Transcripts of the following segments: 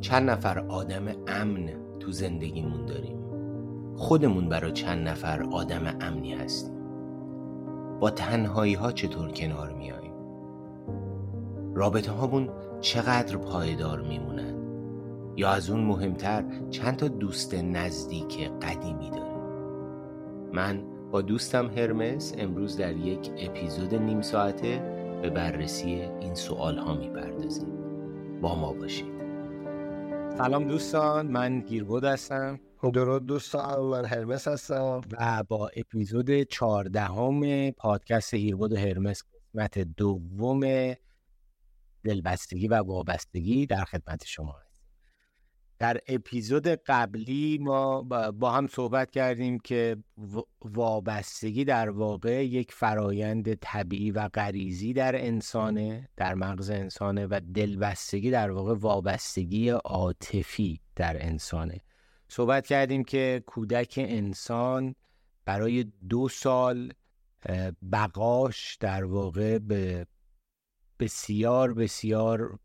چند نفر آدم امن تو زندگیمون داریم. خودمون برای چند نفر آدم امنی هستیم. با تنهایی ها چطور کنار میاییم؟ رابطه هامون چقدر پایدار میمونن؟ یا از اون مهمتر چند تا دوست نزدیک قدیمی داریم؟ من با دوستم هرمس امروز در یک اپیزود نیم ساعته به بررسی این سوال ها می‌پردازیم. با ما باشید. سلام دوستان من گیربود هستم. درود دوستان من هرمس هستم. و با اپیزود چهاردهم پادکست هیربود هرمس قسمت دوم دلبستگی و وابستگی در خدمت شما در اپیزود قبلی ما با هم صحبت کردیم که وابستگی در واقع یک فرایند طبیعی و غریزی در انسانه در مغز انسانه و دلبستگی در واقع وابستگی عاطفی در انسانه. صحبت کردیم که کودک انسان برای دو سال بقاش در واقع به بسیار بسیار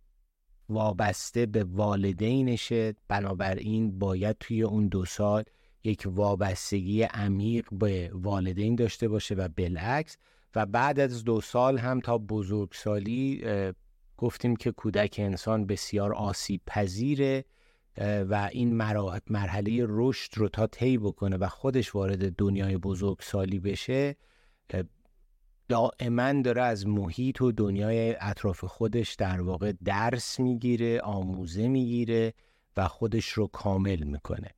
وابسته به والدینشه. بنابراین باید توی اون دو سال یک وابستگی عمیق به والدین داشته باشه و بالعکس. و بعد از دو سال هم تا بزرگسالی گفتیم که کودک انسان بسیار آسیب پذیره و این مرحله رشد رو تا طی بکنه و خودش وارد دنیای بزرگسالی بشه دائما داره از محیط و دنیای اطراف خودش در واقع درس می‌گیره آموزه می‌گیره و خودش رو کامل می‌کنه.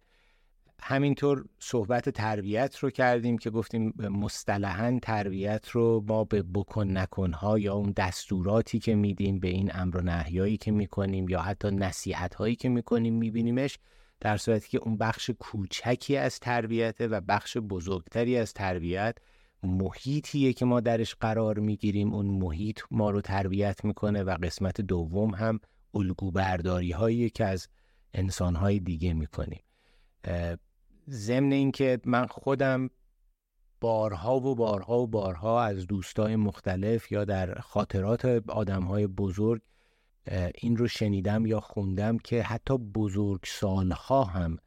همینطور صحبت تربیت رو کردیم که گفتیم مصطلحا تربیت رو ما به بکن نکنها یا اون دستوراتی که میدیم به این امر و نهیایی که می‌کنیم یا حتی نصیحت هایی که می‌کنیم میبینیمش در صورتی که اون بخش کوچکی از تربیته و بخش بزرگتری از تربیت محیطیه که ما درش قرار می‌گیریم. اون محیط ما رو تربیت می‌کنه و قسمت دوم هم الگو برداری هایی که از انسان های دیگه می‌کنیم. ضمن اینکه من خودم بارها و بارها و بارها از دوستای مختلف یا در خاطرات آدم های بزرگ این رو شنیدم یا خوندم که حتی بزرگ سالها هم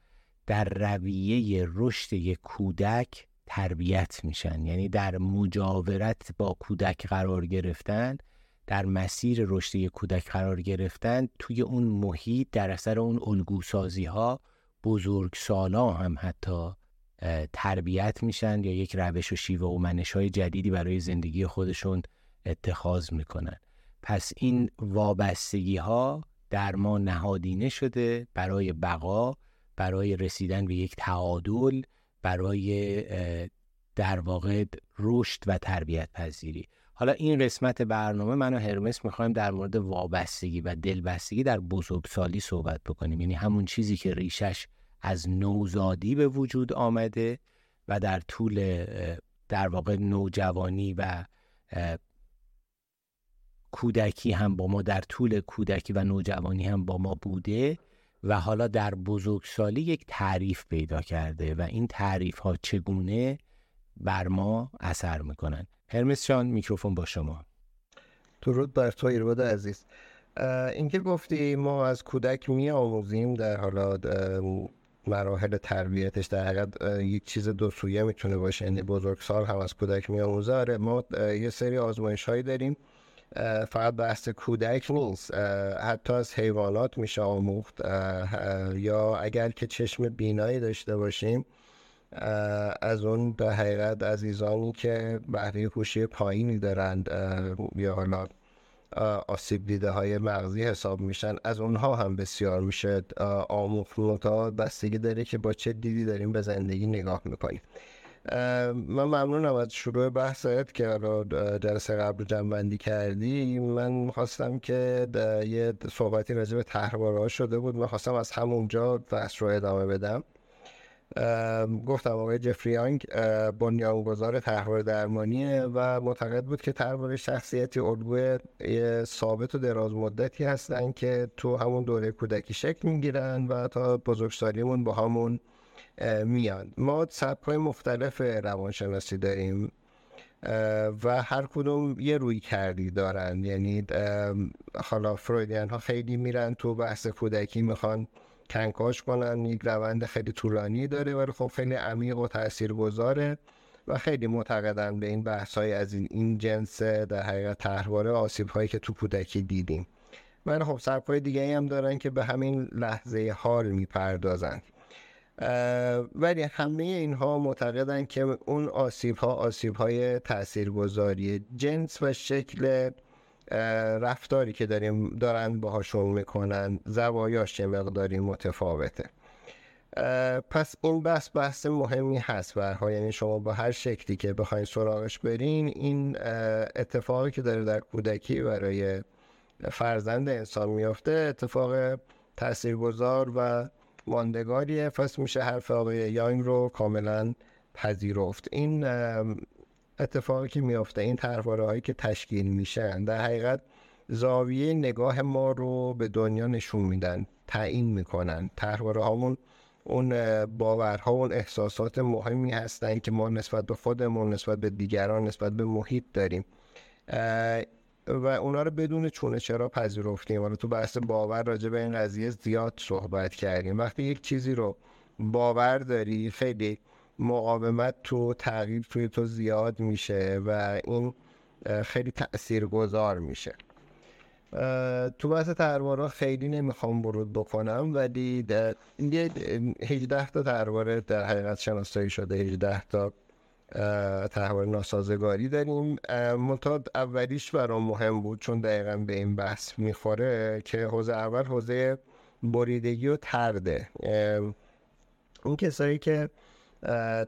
در رویه رشد یک کودک تربیت میشن. یعنی در مجاورت با کودک قرار گرفتن در مسیر رشد کودک قرار گرفتن توی اون محیط در اثر اون الگوسازی ها بزرگ سالا هم حتی تربیت میشن یا یک روش و شیوه و منش های جدیدی برای زندگی خودشون اتخاذ می‌کنن. پس این وابستگی ها در ما نهادینه شده برای بقا برای رسیدن به یک تعادل برای در واقع رشد و تربیت پذیری حالا این قسمت برنامه من و هرمس می‌خوایم در مورد وابستگی و دلبستگی در بزرگسالی صحبت بکنیم. یعنی همون چیزی که ریشش از نوزادی به وجود آمده و در طول در واقع نوجوانی و کودکی هم با ما در طول کودکی و نوجوانی هم با ما بوده. و حالا در بزرگسالی یک تعریف پیدا کرده و این تعریف ها چگونه بر ما اثر می‌کنن. هرمس شان میکروفون با شما. درود بر تو ایرود عزیز. اینکه گفتی ما از کودک می آموزیم در حالا مراحل تربیتش در حقیقت یک چیز دو سویه می‌تونه باشه. یعنی بزرگسال هم از کودک می آموزه ما یه سری آزمایش هایی داریم. فقط بحث کودک نیست. حتی از حیوانات میشه آموخت. یا اگر که چشم بینایی داشته باشیم از اون به حقیقت عزیزانی که بهره هوشی پایینی دارند یا حالا آسیب دیده های مغزی حساب میشن از اونها هم بسیار میشه آموخت. تا بستگی داره که با چه دیدی داریم به زندگی نگاه می‌کنیم. من ممنونم از شروع بحثت که جلسه قبل جنبندی کردی. من خواستم که یه صحبتی راجع به تحواره شده بود. من خواستم از همونجا بحث رو ادامه بدم. گفتم آقای جفریانگ بنیانگذار تحول درمانیه و معتقد بود که تحول شخصیتی الگوی ثابت و دراز مدتی هستن که تو همون دوره کودکی شکل می‌گیرن و تا بزرگسالیمون با همون میان. ما سبک های مختلف روانشناسی داریم و هر کدوم یه روی کردی دارن. یعنی حالا فرویدیان ها خیلی میرن تو بحث کودکی می‌خوان کنکاش کنن. یک روند خیلی طولانی داره ولی خب خیلی عمیق و تأثیر گذاره و خیلی معتقدن به این بحث های از این, این جنس در حقیقت تحواره آسیب هایی که تو کودکی دیدیم. من خب سبکای دیگه هم دارن که به همین لحظه حال می‌پردازن. ولی همه اینها معتقدن که اون آسیب ها آسیب های تاثیرگذاری جنس و شکل رفتاری که داریم دارن باهاشون می‌کنن زوایاش یه مقداری متفاوته. پس این بحث بحث مهمی هست و یعنی شما با هر شکلی که بخواین سراغش برین این اتفاقی که داره در کودکی برای فرزند انسان میافته اتفاق تاثیرگذار و ماندگاریه پس میشه حرف آقای یانگ رو کاملا پذیرفت. این اتفاقی که میافته این طرحواره هایی که تشکیل میشن در حقیقت زاویه نگاه ما رو به دنیا نشون میدن تعیین می‌کنن. طرحواره هامون اون باورها و اون احساسات مهمی هستن که ما نسبت به خودمون نسبت به دیگران نسبت به محیط داریم. و اونا رو بدون چونه چرا پذیرفتیم؟ حالا تو بحث باور راجع به این قضیه زیاد صحبت کردیم. وقتی یک چیزی رو باور داری خیلی مقاومت تو تغییر توی تو زیاد میشه و این خیلی تأثیر گذار میشه تو بحث تروارا خیلی نمی‌خوام برود بکنم ولی یه 18 تا ترواره در حقیقت شناسایی شده 18 تا تحول ناسازگاری داریم. متاد اولیش برام مهم بود چون دقیقا به این بحث می‌خوره که حوزه اول حوزه بریدگی و ترده اون کسایی که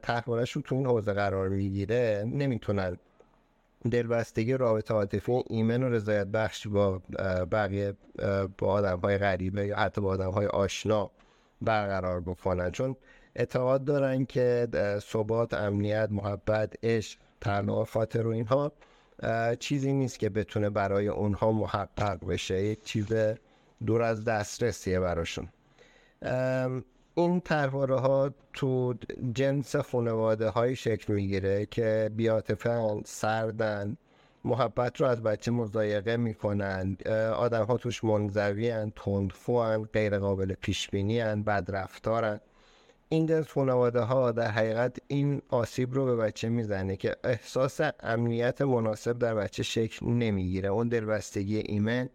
تحولش رو تو این حوزه قرار می‌گیره نمی‌تونن دلبستگی رابطه عاطفی ایمن و رضایت بخش با بقیه با آدم های غریبه یا حتی با آدم های آشنا برقرار بکنن. چون اعتقاد دارن که ثبات امنیت محبت عشق تعلق خاطر و اینها چیزی نیست که بتونه برای اونها محقق بشه. یک چیز دور از دسترسیه براشون. این ترواره ها تو جنس خانواده های شکل می‌گیره که بیاتفن سردن محبت رو از بچه مضایقه می‌کنن. آدم ها توش منزوی هن تندخو غیر قابل پیش بینی هن این جنس خانواده ها در حقیقت این آسیب رو به بچه می‌زنه که احساس امنیت مناسب در بچه شکل نمی‌گیره. اون دلبستگی ایمن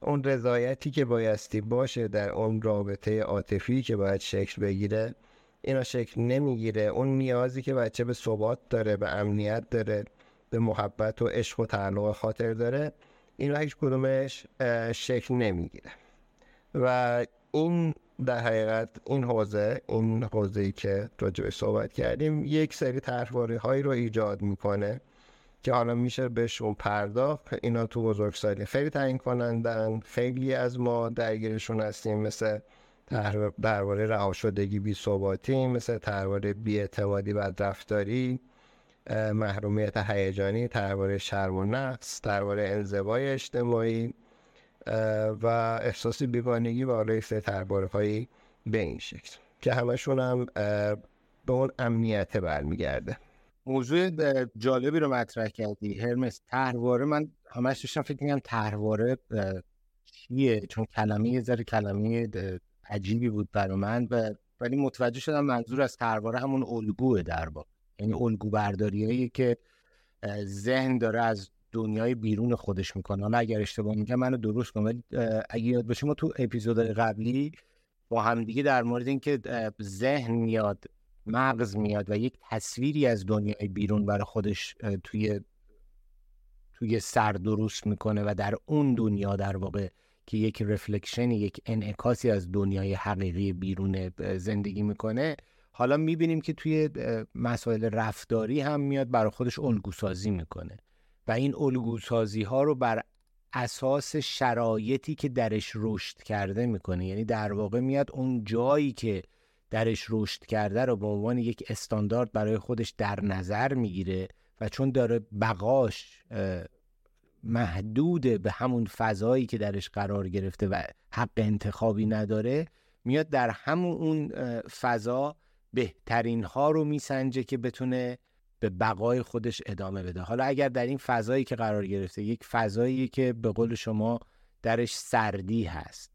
اون رضایتی که بایستی باشه در اون رابطه عاطفی که باید شکل بگیره اینا شکل نمی‌گیره. اون نیازی که بچه به ثبات داره به امنیت داره به محبت و عشق و تعلق خاطر داره اینا هیچ کدومش شکل نمی‌گیره. و این در حقیقت این حوزه این حوزه ای که راجع صحبت کردیم یک سری طرحواره هایی رو ایجاد می‌کنه که حالا میشه بهشون پرداخت. اینا تو بزرگسالی خیلی تعیین کنندن. خیلی از ما درگیرشون هستیم مثل درباره رها شدگی بی ثباتی مثل درباره بی اعتمادی و رفتاری محرومیت هیجانی درباره شرم و نقص درباره انزوای اجتماعی. و احساس بیگانگی و حالا سه درباره هایی به این شکل که همشون هم به اون امنیت برمیگرده. موضوع جالبی رو مطرح کردی هرمس. تهرواره من همش داشتم فکر می‌کنم تهرواره چیه؟ چون کلمه یه ذره کلمه عجیبی بود برای من و ولی متوجه شدم منظور از تهرواره همون الگوه در با یعنی الگو برداریایی که ذهن داره از دنیای بیرون خودش می‌کنه. حالا اگر اشتباه میگم منو درست کن ولی اگه یاد باشه ما تو اپیزود قبلی با همدیگه در مورد اینکه ذهن میاد مغز میاد و یک تصویری از دنیای بیرون برای خودش توی توی سر درست می‌کنه و در اون دنیا در واقع که یک رفلکشن یک انعکاسی از دنیای حقیقی بیرون زندگی می‌کنه. حالا می‌بینیم که توی مسائل رفتاری هم میاد برای خودش الگوسازی می‌کنه. و این الگوسازی ها رو بر اساس شرایطی که درش رشد کرده می‌کنه. یعنی در واقع میاد اون جایی که درش رشد کرده رو به عنوان یک استاندارد برای خودش در نظر می‌گیره و چون داره بقاش محدود به همون فضایی که درش قرار گرفته و حق انتخابی نداره میاد در همون اون فضا بهترین ها رو میسنجه که بتونه به بقای خودش ادامه بده. حالا اگر در این فضایی که قرار گرفته یک فضایی که به قول شما درش سردی هست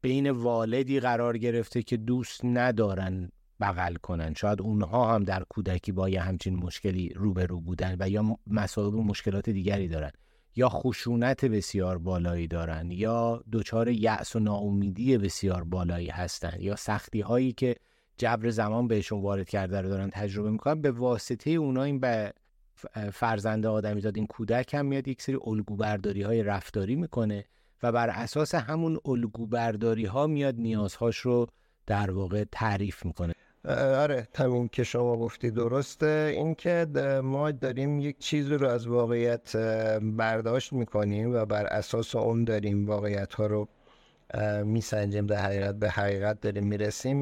بین والدی قرار گرفته که دوست ندارن بغل کنن شاید اونها هم در کودکی با یه همچین مشکلی روبرو بودن و یا مسائل و مشکلات دیگری دارن یا خشونت بسیار بالایی دارن یا دچار یأس و ناامیدی بسیار بالایی هستن یا سختی هایی که جبر زمان بهشون وارد کرده رو دارن تجربه می‌کنن. به واسطه اونا این به فرزنده آدمی داد این کودک هم میاد یک سری الگوبرداری های رفتاری می‌کنه و بر اساس همون الگوبرداری ها میاد نیازهاش رو در واقع تعریف می‌کنه. آره تمیم که شما گفتی درسته. اینکه ما داریم یک چیز رو از واقعیت برداشت می‌کنیم و بر اساس اون داریم واقعیت ها رو میسنجیم در حقیقت به حقیقت داریم می‌رسیم.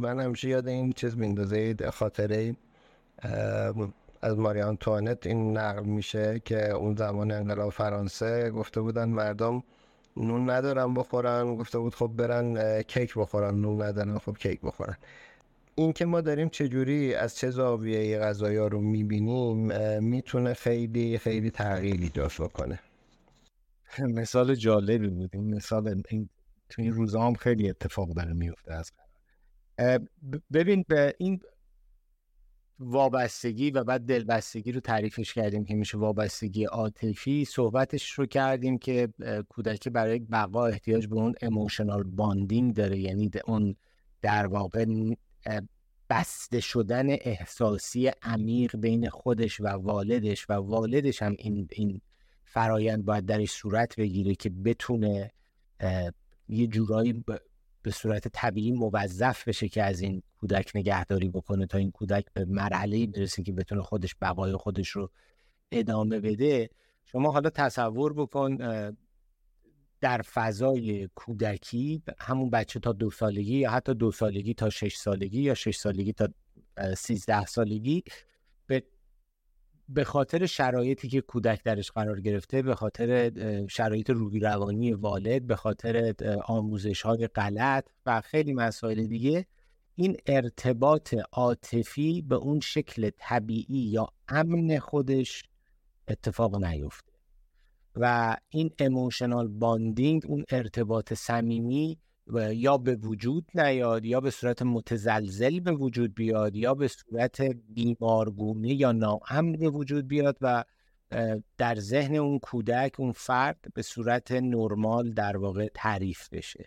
من همیشه یاد این چیز میندازه خاطره از ماریان توانت این نقل میشه که اون زمان انقلاب فرانسه گفته بودن مردم نون ندارن بخورن. گفته بود خب برن کیک بخورن. نون ندارن خب کیک بخورن. این که ما داریم چجوری از چه زاویه غذایی رو می‌بینیم می‌تونه خیلی خیلی تغییر ایجاد بکنه مثال جالبی بود. این مثال این تو این روزا هم خیلی اتفاق داره میفته از ببین به این وابستگی و بعد دلبستگی رو تعریفش کردیم که میشه وابستگی عاطفی. صحبتش رو کردیم که کودکی برای بقا احتیاج به اون اموشنال باندینگ داره. یعنی اون در واقع بسته شدن احساسی عمیق بین خودش و والدش و والدش هم این, این فرایند باید درش صورت بگیره که بتونه یه جورایی به صورت طبیعی موظف بشه که از این کودک نگهداری بکنه تا این کودک به مرحله برسه که بتونه خودش بقای خودش رو ادامه بده. شما حالا تصور بکن در فضای کودکی همون بچه تا دو سالگی یا حتی دو سالگی تا شش سالگی یا شش سالگی تا سیزده سالگی به خاطر شرایطی که کودک درش قرار گرفته به خاطر شرایط روحی روانی والد به خاطر آموزش های غلط و خیلی مسائل دیگه این ارتباط عاطفی به اون شکل طبیعی یا امن خودش اتفاق نیفته. و این اموشنال باندینگ اون ارتباط صمیمی یا به وجود نیاد یا به صورت متزلزل به وجود بیاد یا به صورت بیمارگونه یا ناامن به وجود بیاد و در ذهن اون کودک اون فرد به صورت نرمال در واقع تعریف بشه.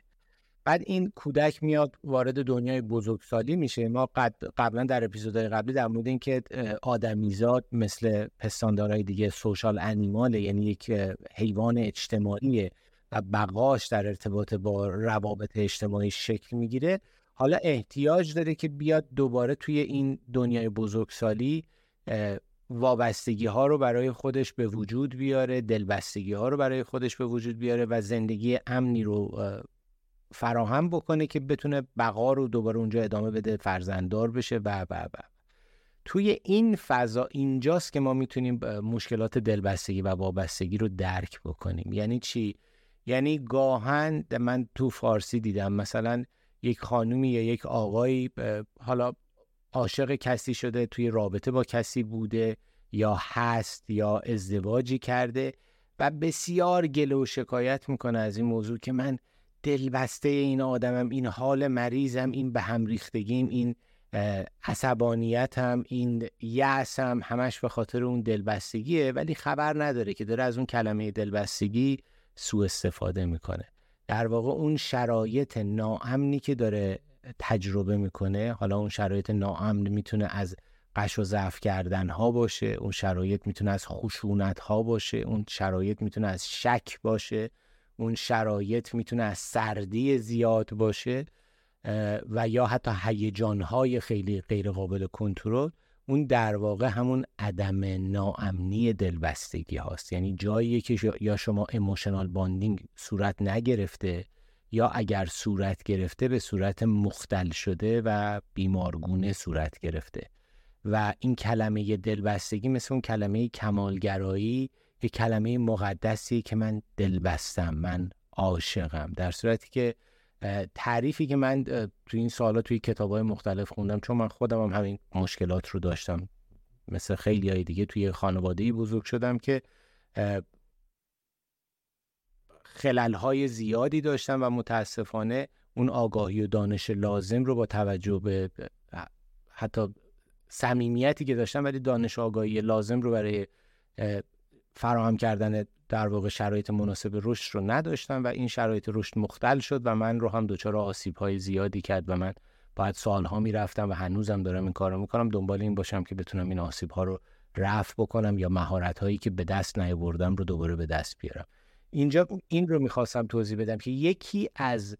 بعد این کودک میاد وارد دنیای بزرگسالی میشه. ما قبلا در اپیزودهای قبلی در مورد اینکه آدمیزاد مثل پستاندارای دیگه سوشال انیماله یعنی یک حیوان اجتماعیه. و بقاش در ارتباط با روابط اجتماعی شکل می‌گیره. حالا احتیاج داره که بیاد دوباره توی این دنیای بزرگسالی وابستگی ها رو برای خودش به وجود بیاره دلبستگی ها رو برای خودش به وجود بیاره و زندگی امنی رو فراهم بکنه که بتونه بقا رو دوباره اونجا ادامه بده فرزنددار بشه و و و. توی این فضا اینجاست که ما می‌تونیم مشکلات دلبستگی و وابستگی رو درک بکنیم. یعنی چی؟ یعنی گاهن من تو فارسی دیدم. مثلا یک خانومی یا یک آقایی حالا عاشق کسی شده توی رابطه با کسی بوده یا هست یا ازدواجی کرده و بسیار گله و شکایت می‌کنه از این موضوع که من دلبسته این آدمم این حال مریضم این به هم ریختگیم این عصبانیتم این یأسم همش به خاطر اون دلبستگیه. ولی خبر نداره که داره از اون کلمه دلبستگی سوء استفاده می‌کنه. در واقع اون شرایط ناامنی که داره تجربه می‌کنه حالا اون شرایط ناامن می‌تونه از قش و ضعف کردن ها باشه اون شرایط می‌تونه از خشونت ها باشه اون شرایط می‌تونه از شک باشه اون شرایط می‌تونه از سردی زیاد باشه و یا حتی هیجان های خیلی غیر قابل کنترل. اون در واقع همون عدم ناامنی دلبستگی هاست. یعنی جایی که یا شما اموشنال باندینگ صورت نگرفته یا اگر صورت گرفته به صورت مختل شده و بیمارگونه صورت گرفته. و این کلمه دلبستگی مثل اون کلمه کمالگرایی یه کلمه مقدسی که من دلبستم من عاشقم. در صورتی که تعریفی که من تو این سالا توی کتاب های مختلف خوندم چون من خودم هم همین مشکلات رو داشتم. مثل خیلی های دیگه توی خانواده بزرگ شدم که خلل های زیادی داشتم و متاسفانه اون آگاهی و دانش لازم رو با توجه به حتی صمیمیتی که داشتم ولی دانش آگاهی لازم رو برای فراهم کردن در واقع شرایط مناسب رشد رو نداشتم و این شرایط رشد مختل شد و من رو هم دچار آسیب های زیادی کرد و من باید سالها می‌رفتم و هنوزم دارم این کارو می‌کنم. دنبال این باشم که بتونم این آسیب ها رو رفع بکنم یا مهارت هایی که به دست نیاوردم رو دوباره به دست بیارم. اینجا این رو می‌خواستم توضیح بدم که یکی از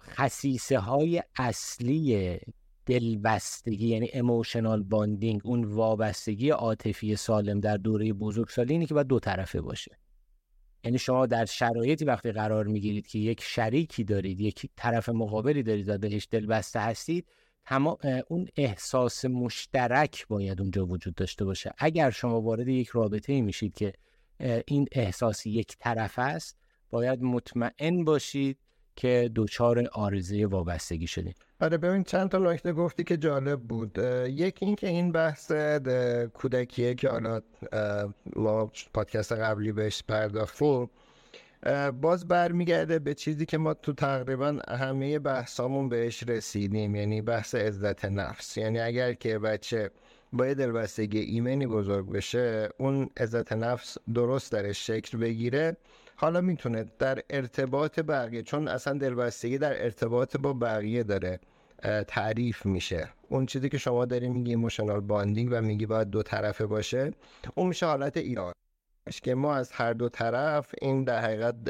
خصیصه های اصلی دلبستگی یعنی اموشنال باندینگ اون وابستگی عاطفی سالم در دوره بزرگسالی اینه که باید دو طرفه باشه. یعنی شما در شرایطی وقتی قرار می‌گیرید که یک شریکی دارید یک طرف مقابلی دارید و بهش دلبسته هستید تمام اون احساس مشترک باید اونجا وجود داشته باشه. اگر شما وارد یک رابطه ای میشید که این احساس یک طرف است باید مطمئن باشید که دچار آرزه وابستگی شدید. آره ببین چند تا نکته گفتی که جالب بود. یکی این که این بحث کودکیه که حالا ما پادکست قبلی بهش پرداختیم باز برمیگرده به چیزی که ما تو تقریبا همه بحثامون بهش رسیدیم یعنی بحث عزت نفس. یعنی اگر که بچه با یه دلبستگی ایمنی بزرگ بشه اون عزت نفس درست درش شکل بگیره. حالا می‌تونه در ارتباط بقیه چون اصلا دلبستگی در ارتباط با بقیه داره تعریف میشه. اون چیزی که شما داری میگی emotional bonding و میگی باید دو طرفه باشه اون میشه حالت ایده‌آل که ما از هر دو طرف این در حقیقت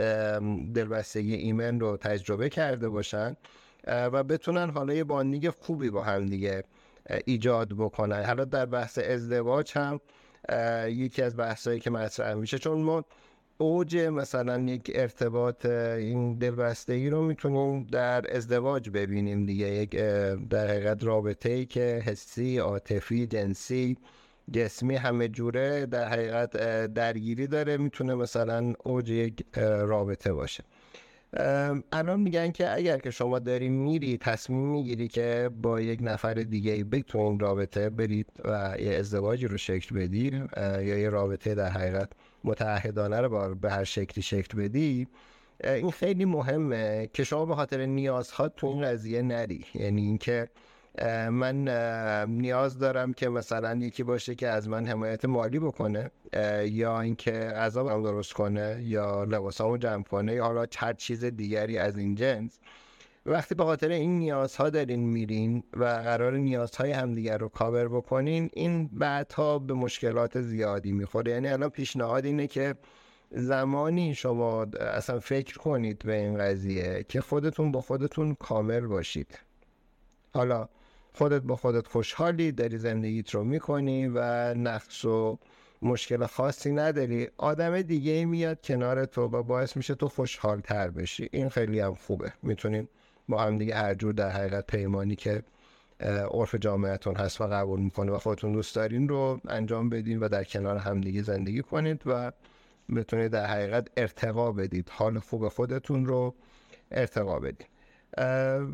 دلبستگی ایمن رو تجربه کرده باشن و بتونن حالا یه bonding خوبی با هم دیگه ایجاد بکنن. حالا در بحث ازدواج هم یکی از بحثایی که مطرح میشه چون ما اوج مثلا یک ارتباط این دلبستگی رو می‌تونیم در ازدواج ببینیم دیگه. یک در حقیقت رابطه ای که حسی عاطفی جنسی جسمی همه جوره در حقیقت درگیری داره می‌تونه مثلا اوج یک رابطه باشه. الان میگن که اگر که شما داری میری تصمیم می‌گیری که با یک نفر دیگه بتونین رابطه برید و یه ازدواجی رو شکل بدی یا یه رابطه در حقیقت متعهدانه رو به هر شکلی شکل بدی این خیلی مهمه که شما به خاطر نیازها تو این قضیه نری. یعنی اینکه من نیاز دارم که مثلا یکی باشه که از من حمایت مالی بکنه یا اینکه غذا درست کنه یا لباسامو جمع کنه یا حالا هر چیز دیگری از این جنس. وقتی به خاطر این نیازها دارین میرین و قرار نیازهای همدیگر رو کاور بکنین این بعدها به مشکلات زیادی می‌خوره. یعنی الان پیشنهاد اینه که زمانی شما اصلا فکر کنید به این قضیه که خودتون با خودتون کامل باشید. حالا خودت با خودت خوشحالی داری زندگیت رو می‌کنی و نقص و مشکل خاصی نداری. آدم دیگه میاد کنار تو و باعث میشه تو خوشحال تر بشی. این خیلی هم خوبه. می‌تونین با هم دیگه هر جور در حقیقت پیمانی که عرف جامعتون هست و قبول می‌کنه و خودتون دوست دارین رو انجام بدین و در کنار همدیگه زندگی کنید و بتونید در حقیقت ارتقا بدید. حال خوب خودتون رو ارتقا بدید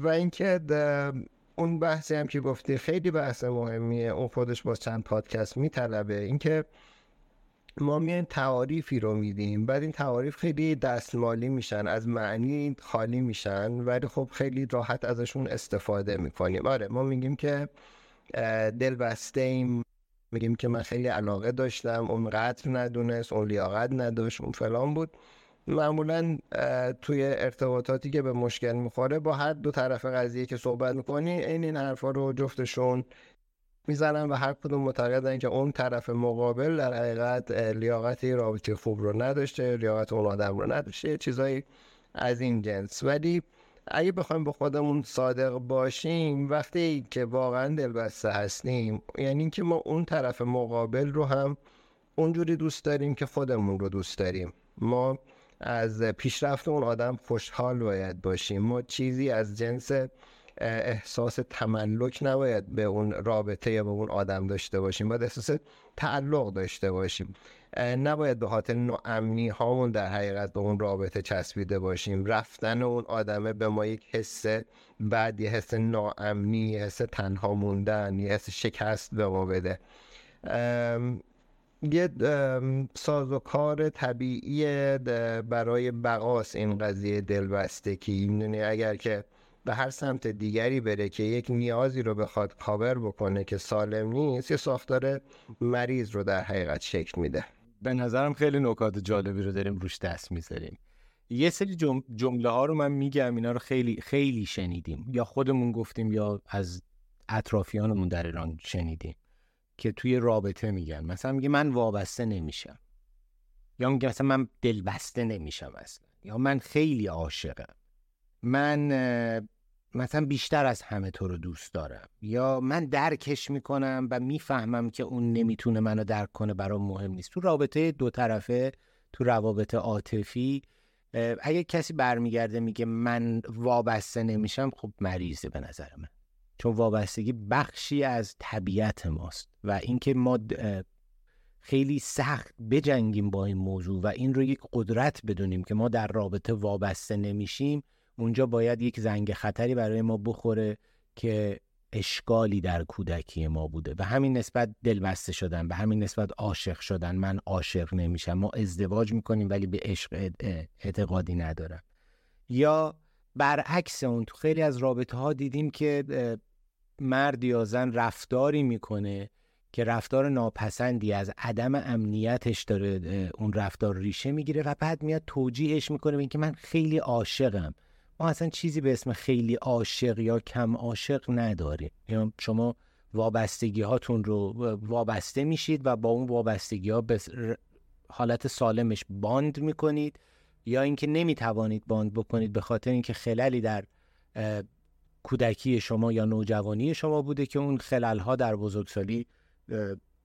و اینکه اون بحثی هم که گفتی خیلی بحث مهمیه. اون خودش با چند پادکست میطلبه. اینکه ما میایم تعاریفی رو میدیم بعد این تعاریف خیلی دستمالی میشن از معنی خالی میشن ولی خب خیلی راحت ازشون استفاده می‌کنیم. آره ما میگیم که دل بسته ایم. میگیم که من خیلی علاقه داشتم. اون قدر ندونست اون لیاقت نداشت اون فلان بود. معمولا توی ارتباطاتی که به مشکل می‌خوره با هر دو طرف قضیه که صحبت می‌کنی این این حرفا رو جفتشون می‌زنن و هر کدوم معتقدن که اون طرف مقابل در حقیقت لیاقت رابطه خوب رو نداشته لیاقت اون آدم رو نداشته چیزایی از این جنس. ولی اگه بخوایم با خودمون صادق باشیم وقتی که واقعا دلبسته هستیم یعنی که ما اون طرف مقابل رو هم اونجوری دوست داریم که خودمون رو دوست داریم. ما از پیشرفت اون آدم خوشحال باید باشیم. ما چیزی از جنس احساس تملک نباید به اون رابطه یا به اون آدم داشته باشیم. باید احساس تعلق داشته باشیم. نباید به خاطر ناامنی هامون در حقیقت به اون رابطه چسبیده باشیم. رفتن اون آدمه به ما یک حس بعد یه حس ناامنی یه حس تنها موندن یه حس شکست به ما بده. یه ساز و کار طبیعی برای بقاس این قضیه دلبستگی یعنی اگر که به هر سمت دیگری بره که یک نیازی رو بخواد کاور بکنه که سالم نیست یه ساختار مریض رو در حقیقت شکل میده. به نظرم خیلی نکات جالبی رو داریم روش دست می‌ذاریم. یه سری جمله ها رو من میگم اینا رو خیلی خیلی شنیدیم. یا خودمون گفتیم یا از اطرافیانمون در ایران شنیدیم. که توی رابطه میگن. مثلا میگه من وابسته نمیشم. یا میگه مثلا من دلبسته نمیشم اصلا. یا من خیلی عاشقم. من مثلا بیشتر از همه تو رو دوست دارم. یا من درکش می‌کنم و می‌فهمم که اون نمی‌تونه منو درک کنه برام مهم نیست. تو رابطه دو طرفه تو روابط عاطفی اگه کسی برمیگرده میگه من وابسته نمیشم خب مریضه به نظر من. چون وابستگی بخشی از طبیعت ماست و اینکه ما خیلی سخت بجنگیم با این موضوع و این رو یک قدرت بدونیم که ما در رابطه وابسته نمیشیم اونجا باید یک زنگ خطری برای ما بخوره که اشکالی در کودکی ما بوده. و همین نسبت دلبسته شدن به همین نسبت عاشق شدن. من عاشق نمیشم. ما ازدواج می‌کنیم ولی به عشق اعتقادی ندارم. یا برعکس اون تو خیلی از رابطه ها دیدیم که مرد یا زن رفتاری می‌کنه که رفتار ناپسندی از عدم امنیتش داره اون رفتار ریشه می‌گیره و بعد میاد توجیهش می‌کنه به اینکه من خیلی عاشقم. ما اصلا چیزی به اسم خیلی عاشق یا کم عاشق نداریم یا شما وابستگی هاتون رو وابسته میشید و با اون وابستگی ها به حالت سالمش باند می‌کنید یا اینکه نمی‌توانید باند بکنید به خاطر اینکه خللی در کودکی شما یا نوجوانی شما بوده که اون خلل ها در بزرگسالی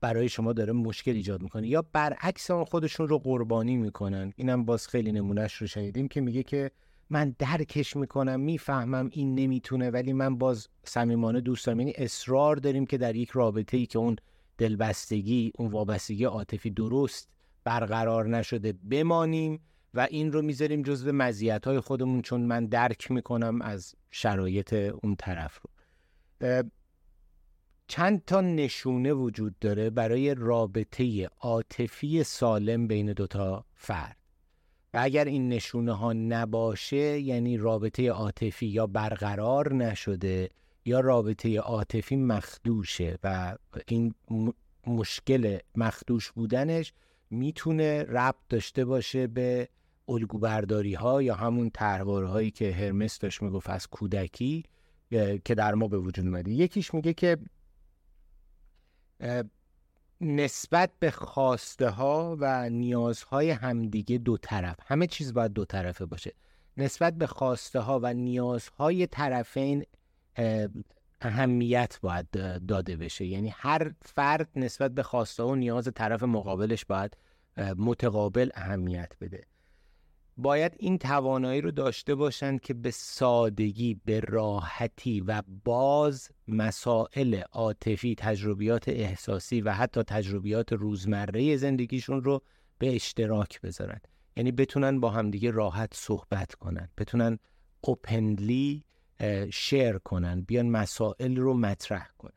برای شما داره مشکل ایجاد می‌کنه یا برعکس اون خودشون رو قربانی می‌کنن؟ اینم باز خیلی نمونهش رو شنیدیم که میگه که من درکش می‌کنم می‌فهمم این نمی‌تونه ولی من باز صمیمانه دوست دارم. یعنی اصرار داریم که در یک رابطه ای که اون دلبستگی اون وابستگی عاطفی درست برقرار نشده بمانیم. و این رو می‌ذاریم جزو مزیت های خودمون چون من درک می‌کنم از شرایط اون طرف رو. چند تا نشونه وجود داره برای رابطه عاطفی سالم بین دوتا فرد. و اگر این نشونه ها نباشه یعنی رابطه عاطفی یا برقرار نشده یا رابطه عاطفی مخدوشه و این مشکل مخدوش بودنش می‌تونه ربط داشته باشه به الگوبرداری ها یا همون هایی که هرمس داشت می‌گفت از کودکی که در ما به وجود اومده. یکیش میگه که نسبت به خواسته ها و نیازهای همدیگه دو طرف. همه چیز باید دو طرفه باشه. نسبت به خواسته ها و نیازهای طرفین اهمیت باید داده بشه. یعنی هر فرد نسبت به خواسته و نیاز طرف مقابلش باید متقابل اهمیت بده. باید این توانایی رو داشته باشند که به سادگی به راحتی و باز مسائل عاطفی تجربیات احساسی و حتی تجربیات روزمره زندگیشون رو به اشتراک بذارن. یعنی بتونن با همدیگه راحت صحبت کنن بتونن اوپنلی شیر کنن بیان مسائل رو مطرح کنن.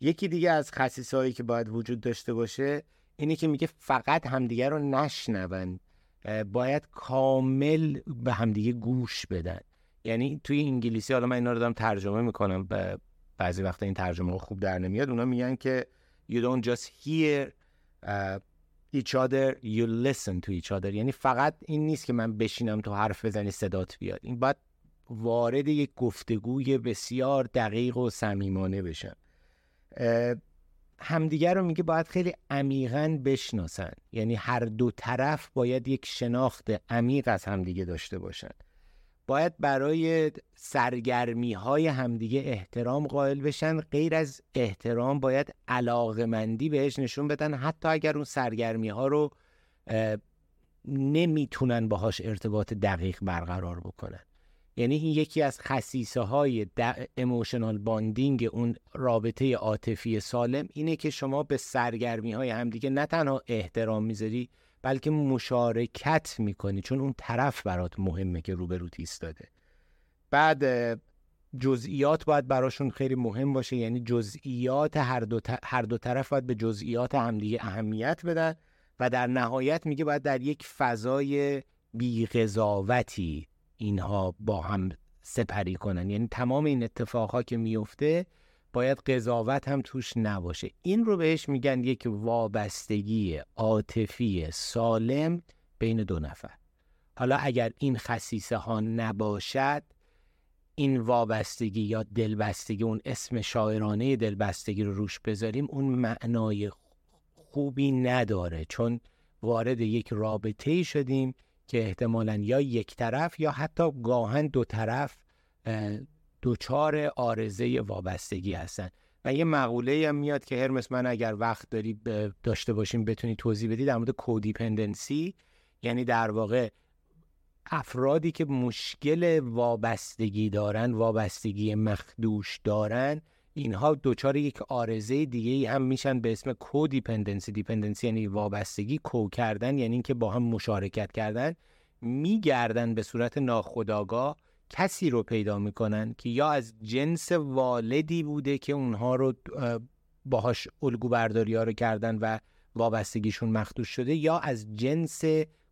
یکی دیگه از خصیصهایی که باید وجود داشته باشه اینی که میگه فقط همدیگه رو نشنون. باید کامل به همدیگه گوش بدن. یعنی توی انگلیسی حالا من اینا رو دارم ترجمه می‌کنم بعضی وقتا این ترجمه خوب در نمیاد. اونا میگن که you don't just hear each other you listen to each other. یعنی فقط این نیست که من بشینم تو حرف بزنی صدات بیاد. این باید وارد یک گفتگوی بسیار دقیق و صمیمانه بشن همدیگر رو میگه باید خیلی عمیقا بشناسن. یعنی هر دو طرف باید یک شناخت عمیق از همدیگه داشته باشن. باید برای سرگرمی های همدیگه احترام قائل بشن. غیر از احترام باید علاقمندی بهش نشون بدن. حتی اگر اون سرگرمی ها رو نمی‌تونن باهاش ارتباط دقیق برقرار بکنن. یعنی این یکی از خصیصه های اموشنال باندینگ اون رابطه عاطفی سالم اینه که شما به سرگرمی های همدیگه نه تنها احترام می‌ذاری بلکه مشارکت می‌کنی چون اون طرف برات مهمه که روبروت ایستاده بعد جزئیات باید براشون خیلی مهم باشه یعنی جزئیات هر دو, هر دو طرف باید به جزئیات همدیگه اهمیت بدن و در نهایت میگه باید در یک فضای بیغذاوتی اینها با هم سپری کنن. یعنی تمام این اتفاقها که میفته باید قضاوت هم توش نباشه. این رو بهش میگن یک وابستگی عاطفی سالم بین دو نفر. حالا اگر این خصیصه ها نباشد این وابستگی یا دلبستگی اون اسم شاعرانه دلبستگی رو روش بذاریم اون معنای خوبی نداره. چون وارد یک رابطه شدیم که احتمالا یا یک طرف یا حتی گاهن دو طرف دوچار آرزه وابستگی هستن. و یه مقوله هم میاد که هرمس من اگر وقت داری داشته باشیم بتونی توضیح بدی در مورد کودیپندنسی. یعنی در واقع افرادی که مشکل وابستگی دارن وابستگی مخدوش دارن اینها دچار یک عارضه دیگه هم میشن به اسم codependency dependency یعنی وابستگی co کردن یعنی اینکه با هم مشارکت کردن. میگردن به صورت ناخودآگاه کسی رو پیدا می‌کنن که یا از جنس والدی بوده که اونها رو باهاش الگو برداری ها رو کردن و وابستگیشون مخدوش شده یا از جنس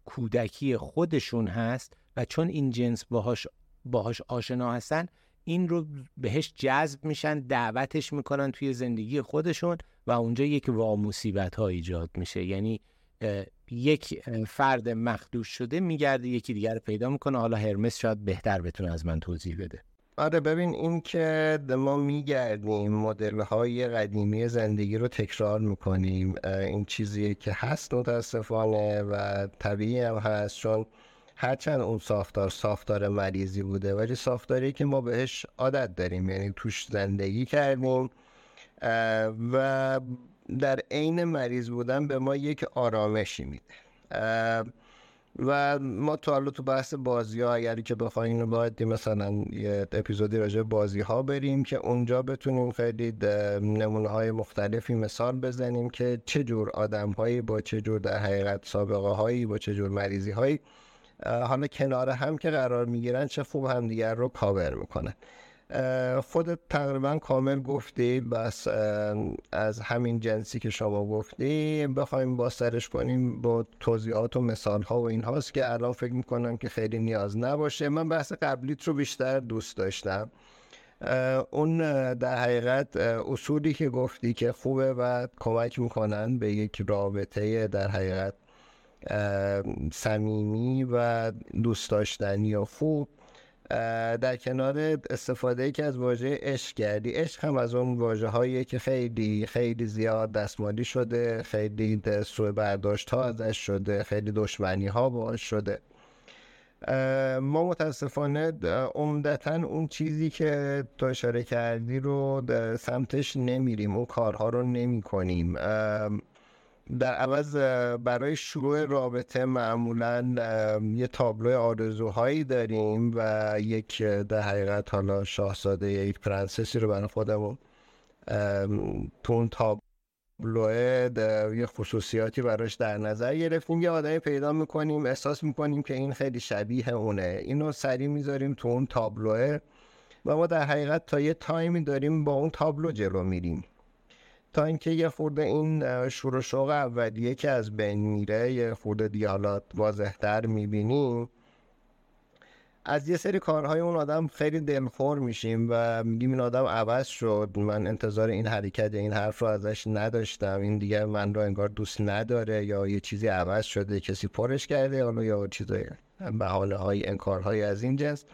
کودکی خودشون هست و چون این جنس باهاش باهاش آشنا هستن این رو بهش جذب میشن دعوتش می‌کنن توی زندگی خودشون و اونجا یک واموسیبت ها ایجاد میشه. یعنی یک فرد مخدوش شده میگرده یکی دیگر رو پیدا می‌کنه. حالا هرمس شاید بهتر بتونه از من توضیح بده. آره ببین این که ما میگردیم مدل های قدیمی زندگی رو تکرار می‌کنیم این چیزی که هست متاسفانه و طبیعی هم هست. چون هرچند اون ساختار ساختار مریضی بوده ولی ساختاری که ما بهش عادت داریم یعنی توش زندگی کردیم. و در عین مریض بودن به ما یک آرامشی میده. و ما تو حالا تو بحث بازی ها اگر که بخوایم اینو باید مثلا یه اپیزودی راجع بازی ها بریم که اونجا بتونیم خیلی نمونه های مختلفی مثال بزنیم که چه جور آدم هایی با چه جور در حقیقت سابقه هایی با چه جور مریضی هایی حالا کنار هم که قرار می‌گیرن چه خوب همدیگر رو کاور می‌کنن خودت تقریبا کامل گفتی بس از همین جنسی که شما گفتی بخوایم با سرش کنیم با توضیحات و مثال ها و این هاست که الان فکر می‌کنم که خیلی نیاز نباشه. من بحث قبلیت رو بیشتر دوست داشتم. اون در حقیقت اصولی که گفتی که خوبه و کمک می‌کنن به یک رابطه در حقیقت صمیمی و دوست داشتنی و خوب در کنار استفاده که از واژه عشق کردی عشق هم از اون واژه هایی که خیلی خیلی زیاد دستمالی شده خیلی سوء برداشت ها ازش شده خیلی دشمنی ها باش شده ما متاسفانه عمدتا اون چیزی که تو اشاره کردی رو سمتش نمیریم. اون کارها رو نمی کنیم در عوض برای شروع رابطه معمولا یه تابلو آرزوهایی داریم و یک در حقیقت حالا شاهزاده یک پرنسسی رو برای خودمون تو اون تابلوه یه خصوصیاتی براش در نظر گرفتیم. یه آدمی پیدا می‌کنیم احساس می‌کنیم که این خیلی شبیه اونه. اینو سریع می‌ذاریم تو اون تابلوه و ما در حقیقت تا یه تایمی داریم با اون تابلو جلو میریم. تا اینکه یه خورده این شور و اولیه که از بین میره یه خورده دیالات واضحتر می‌بینیم از یه سری کارهای اون آدم خیلی دلخور میشیم و میگیم این آدم عوض شد. من انتظار این حرکت این حرف رو ازش نداشتم. این دیگه من رو انگار دوست نداره یا یه چیزی عوض شده کسی پرش کرده یا چیزای بحاله های انکارهای از این جنس.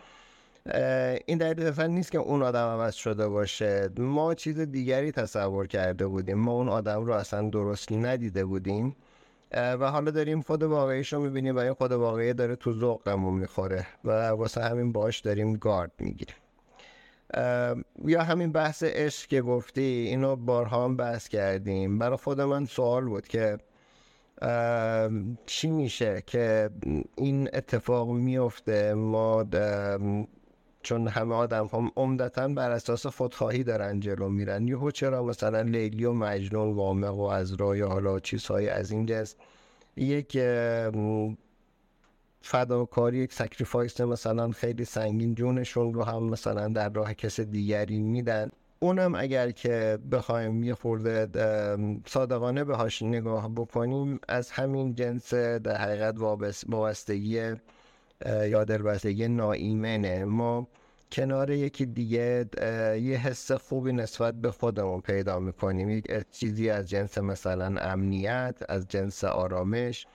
این در اصلا نیست که اون آدم عوض شده باشه. ما چیز دیگری تصور کرده بودیم. ما اون آدم رو اصلا درست ندیده بودیم. و حالا داریم خود واقعیش رو می‌بینیم و این خود واقعی داره تو ذوقمون می‌خوره و واسه همین باش داریم گارد می‌گیریم. یا همین بحث عشق که گفتی اینو بارها هم بحث کردیم. برای خود من سوال بود که چی میشه که این اتفاق میفته ما چون همه آدم هم عمدتا بر اساس خودخواهی دارن جلو میرن. یهو چرا مثلا لیلی و مجنون وامق و عذرای حالا چیزهای از این جنس. یک فداکاری یک sacrifice مثلا خیلی سنگین جونشون رو هم مثلا در راه کس دیگری میدن. اونم اگر که بخوایم یه خورده صادقانه بهاش نگاه بکنیم از همین جنس در حقیقت وابستگی یا دلبستگی ناایمنه. ما کنار یکی دیگه یه حس خوبی نسبت به خودمون پیدا می‌کنیم. یک چیزی از جنس مثلا امنیت از جنس آرامش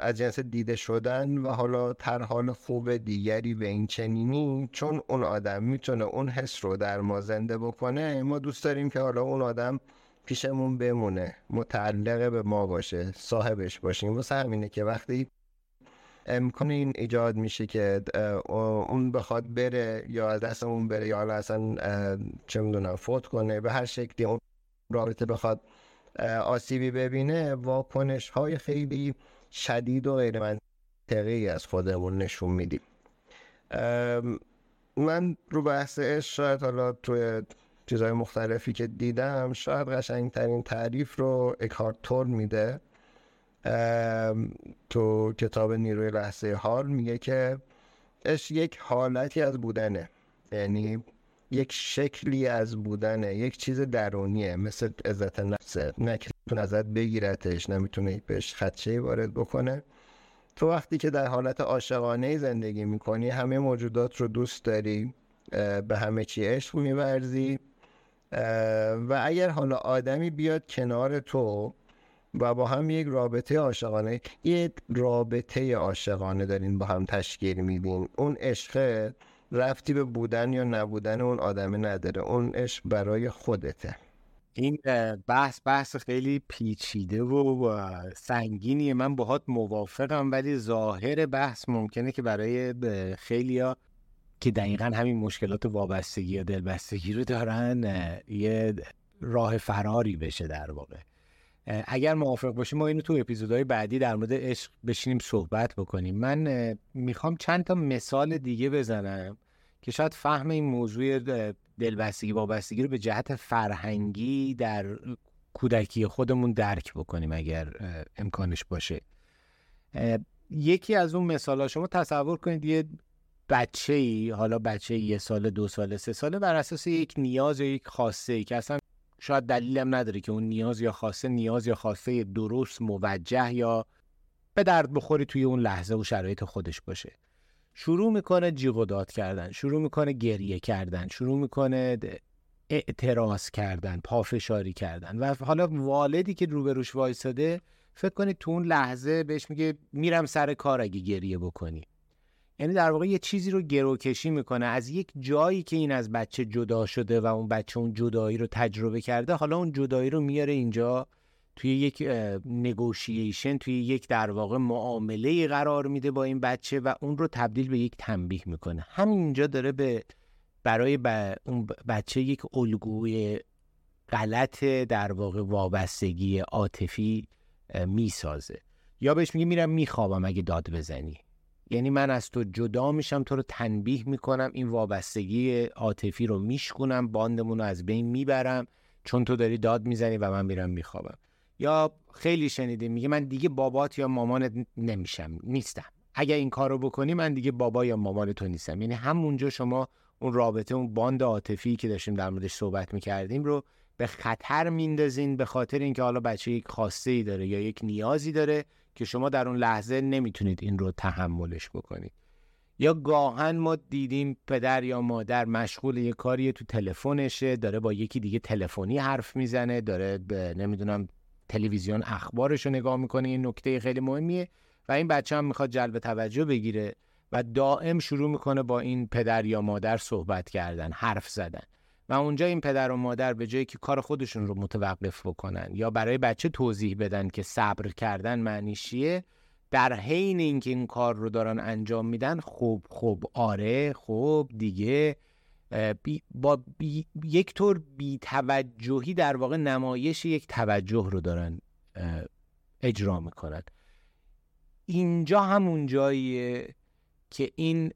از جنس دیده شدن و حالا تر حال خوب دیگری به این چنینی. چون اون آدم می‌تونه اون حس رو در ما زنده بکنه ما دوست داریم که حالا اون آدم پیشمون بمونه متعلق به ما باشه صاحبش باشیم. واسه همینه که وقتی امکان این ایجاد میشه که اون بخواد بره یا از دستمون بره یا اصلا چه می‌دونم فوت کنه به هر شکلی اون رابطه بخواد آسیبی ببینه واکنش های خیلی شدید و غیر منطقی از خودمون نشون میدیم. من رو بحث شاید حالا توی چیزهای مختلفی که دیدم شاید قشنگترین تعریف رو اکهارت تور میده. تو کتاب نیروی لحظه حال میگه که عشق یک حالتی از بودنه. یعنی یک شکلی از بودنه یک چیز درونیه مثل عزت نفسه نه ازت بگیرتش نمی‌تونه بهش خدشه وارد بکنه. تو وقتی که در حالت عاشقانه زندگی می‌کنی همه موجودات رو دوست داری به همه چی عشق میورزی. و اگر حالا آدمی بیاد کنار تو و با هم یک رابطه عاشقانه یک رابطه عاشقانه دارین با هم تشکیل میدین اون عشق رفتی به بودن یا نبودن اون آدمه نداره اون عشق برای خودته. این بحث بحث خیلی پیچیده و سنگینیه. من باهات موافقم ولی ظاهر بحث ممکنه که برای خیلیا که دقیقا همین مشکلات وابستگی یا دلبستگی رو دارن یه راه فراری بشه در واقع. اگر موافق باشیم ما اینو تو اپیزودهای بعدی در مورد عشق بشینیم صحبت بکنیم. من می‌خوام چند تا مثال دیگه بزنم که شاید فهم این موضوع دلبستگی وابستگی رو به جهت فرهنگی در کودکی خودمون درک بکنیم اگر امکانش باشه. یکی از اون مثال شما تصور کنید یه بچه ای حالا بچه یه سال دو ساله سه ساله بر اساس یک نیاز یا یک خواسته ای که اصلا شاید دلیلم نداره که اون نیاز یا خواسته نیاز یا خواسته درست موجه یا به درد بخوری توی اون لحظه و شرایط خودش باشه. شروع می‌کنه جیغ و داد کردن شروع می‌کنه گریه کردن شروع می‌کنه اعتراض کردن پافشاری کردن و حالا والدی که روبروش وایساده فکر کنید تو اون لحظه بهش میگه میرم سر کار اگه گریه بکنی. یعنی در واقع یه چیزی رو گروکشی می‌کنه. از یک جایی که این از بچه جدا شده و اون بچه اون جدایی رو تجربه کرده حالا اون جدایی رو میاره اینجا توی یک نگوشیشن توی یک در واقع معامله قرار میده با این بچه و اون رو تبدیل به یک تنبیه می‌کنه. همینجا داره به برای اون بچه یک الگوی غلط در واقع وابستگی عاطفی می‌سازه. یا بهش میگه میرم میخوابم اگه داد بزنی. یعنی من از تو جدا میشم تو رو تنبیه می‌کنم این وابستگی عاطفی رو میشکنم باندمون رو از بین می‌برم چون تو داری داد می‌زنی و من میرم میخوابم. یا خیلی شنیدیم میگه من دیگه بابات یا مامانت نمیشم نیستم. اگر این کارو بکنی من دیگه بابا یا مامان تو نیستم. یعنی همونجا شما اون رابطه اون باند عاطفی که داشتیم در موردش صحبت می‌کردیم رو به خطر میندازین به خاطر اینکه حالا بچه یک خواسته ای داره یا یک نیازی داره که شما در اون لحظه نمی‌تونید این رو تحملش بکنید. یا گاهن ما دیدیم پدر یا مادر مشغول یه کاری تو تلفنشه داره با یکی دیگه تلفنی حرف می‌زنه داره به نمی‌دونم تلویزیون اخبارش رو نگاه می‌کنه این نکته خیلی مهمیه و این بچه هم می‌خواد جلب توجه بگیره و دائم شروع می‌کنه با این پدر یا مادر صحبت کردن حرف زدن. و اونجا این پدر و مادر به جایی که کار خودشون رو متوقف بکنن یا برای بچه توضیح بدن که صبر کردن معنیش چیه در حین اینکه این کار رو دارن انجام میدن خوب خوب آره خوب دیگه بی با بی یک طور بی توجهی در واقع نمایش یک توجه رو دارن اجرا می‌کنن. اینجا همون جاییه که این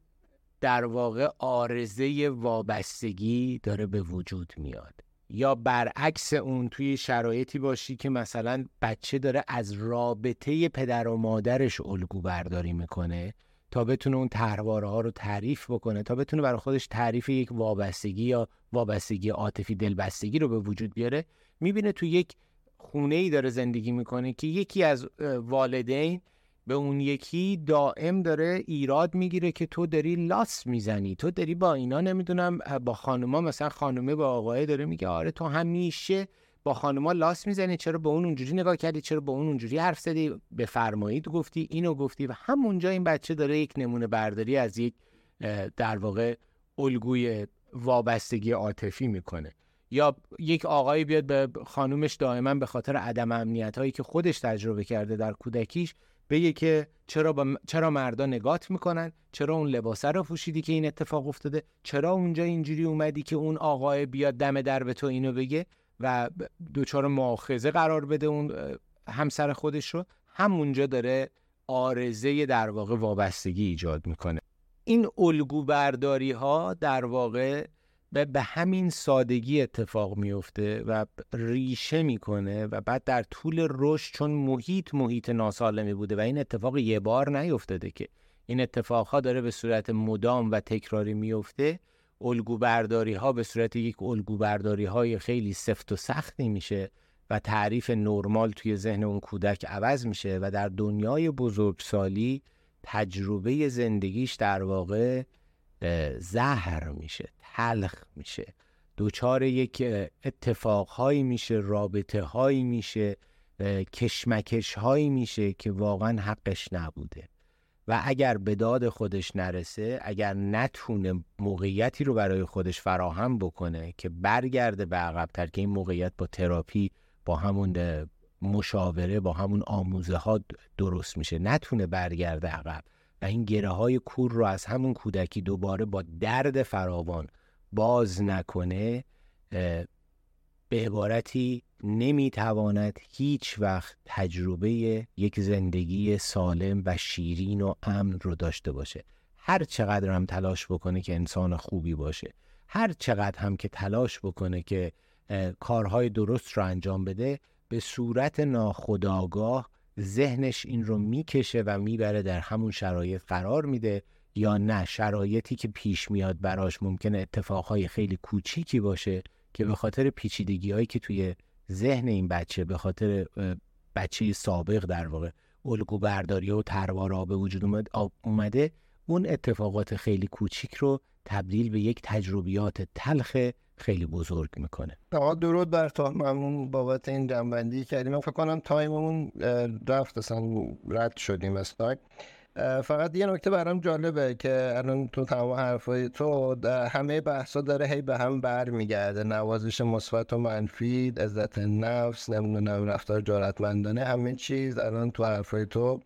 در واقع آرزه وابستگی داره به وجود میاد. یا برعکس اون توی شرایطی باشی که مثلا بچه داره از رابطه پدر و مادرش الگو برداری می‌کنه تا بتونه اون تحواره ها رو تعریف بکنه تا بتونه برای خودش تعریف یک وابستگی یا وابستگی عاطفی دلبستگی رو به وجود بیاره می‌بینه تو یک خونه ای داره زندگی می‌کنه که یکی از والدین به اون یکی دائم داره ایراد می‌گیره که تو داری لاس می‌زنی. تو داری با اینا نمی‌دونم با خانوما مثلا خانومه با آقای داره میگه آره تو همیشه با خانوما لاس می‌زنی. چرا به اون اونجوری نگاه کردی؟ چرا به اون اونجوری حرف زدی؟ بفرمایید گفتی اینو گفتی و همونجا این بچه داره یک نمونه برداری از یک در واقع الگوی وابستگی عاطفی می‌کنه. یا یک آقایی بیاد به خانومش دائما به خاطر عدم امنیت هایی که خودش تجربه کرده در کودکیش بگه که چرا با چرا مردا نگات می‌کنن؟ چرا اون لباسه رو پوشیدی که این اتفاق افتاده؟ چرا اونجا اینجوری اومدی که اون آقای بیاد دم در به تو اینو بگه و دوچار مؤاخذه قرار بده اون همسر خودش رو؟ همونجا داره آرزه در واقع وابستگی ایجاد می‌کنه. این الگو برداری ها در واقع به همین سادگی اتفاق میفته و ریشه می‌کنه و بعد در طول رشد چون محیط محیط ناسالمی بوده و این اتفاق یه بار نیفتاده که این اتفاقها داره به صورت مدام و تکراری میفته الگو برداری ها به صورت یک الگو برداری های خیلی سفت و سختی میشه و تعریف نرمال توی ذهن اون کودک عوض میشه و در دنیای بزرگسالی تجربه زندگیش در واقع زهر میشه تلخ میشه. دوچار یک اتفاقهایی میشه رابطه هایی میشه کشمکش هایی میشه که واقعا حقش نبوده. و اگر به داد خودش نرسه اگر نتونه موقعیتی رو برای خودش فراهم بکنه که برگرده به عقبتر که این موقعیت با تراپی با همون مشاوره با همون آموزه ها درست میشه نتونه برگرده عقب. و این گره های کور رو از همون کودکی دوباره با درد فراوان باز نکنه به عبارتی نمی‌تواند هیچ وقت تجربه یک زندگی سالم و شیرین و امن رو داشته باشه. هر چقدر هم تلاش بکنه که انسان خوبی باشه. هر چقدر هم که تلاش بکنه که کارهای درست رو انجام بده به صورت ناخودآگاه ذهنش این رو می‌کشه و می‌بره در همون شرایط قرار میده یا نه؟ شرایطی که پیش میاد براش ممکنه اتفاقهای خیلی کوچیکی باشه که به خاطر پیچیدگی هایی که توی ذهن این بچه به خاطر بچه سابق در واقع الگو برداری و تروارا به وجود اومده اون اتفاقات خیلی کوچیک رو تبدیل به یک تجربیات تلخ خیلی بزرگ می‌کنه. آقا درود بر تو. ممنون بابت این جنبندی کردیم. من فکر کنم تایممون رفت اصلا رد شدیم از فقط یه نکته برام جالبه که الان تو تمام حرفای تو همه بحثا داره هی به هم برمیگرده. نوازش مثبت و منفی عزت نفس نمی‌دونم رفتار جرأتمندانه همه چیز. الان تو حرفای تو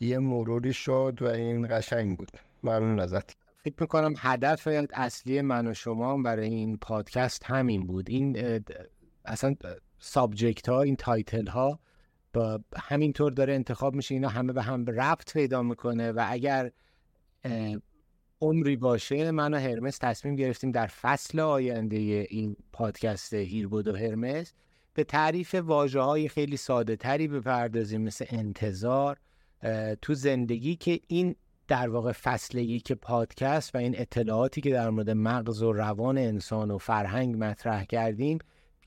یه مروری شد و این قشنگ بود. ممنون ازت. فکر می‌کنم هدف اصلی من و شما برای این پادکست همین بود. این اصلا subject ها این title ها با همینطور داره انتخاب میشه اینا همه به هم ربط پیدا می‌کنه و اگر عمری باشه من و هرمس تصمیم گرفتیم در فصل آینده این پادکست هیربد و هرمس به تعریف واژه های خیلی ساده تری بپردازیم مثل انتظار تو زندگی که این در واقع فصل که پادکست و این اطلاعاتی که در مورد مغز و روان انسان و فرهنگ مطرح کردیم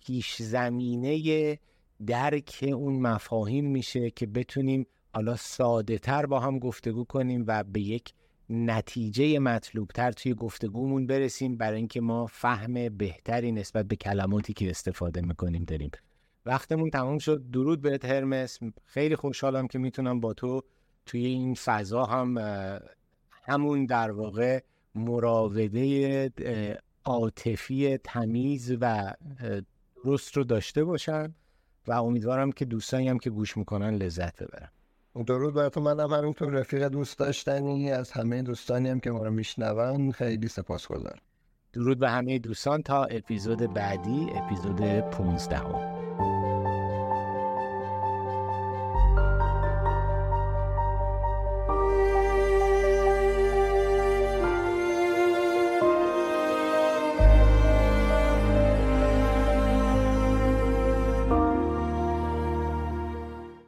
پیش زمینه درک اون مفاهیم میشه که بتونیم حالا ساده تر با هم گفتگو کنیم و به یک نتیجه مطلوب تر توی گفتگومون برسیم برای اینکه ما فهم بهتری نسبت به کلماتی که استفاده می‌کنیم داریم. وقتمون تمام شد. درود بهت هرمس خیلی خوشحالم که می‌تونم با تو توی این فضا هم همون در واقع مراوده عاطفی تمیز و درست رو داشته باشم و امیدوارم که دوستانی هم که گوش می‌کنن لذت ببرن. درود بر تو. منم همینطور رفیق دوست داشتنی از همه دوستانی هم که ما رو میشنون. خیلی سپاسگزارم. درود به همه دوستان تا اپیزود بعدی اپیزود 15 هم.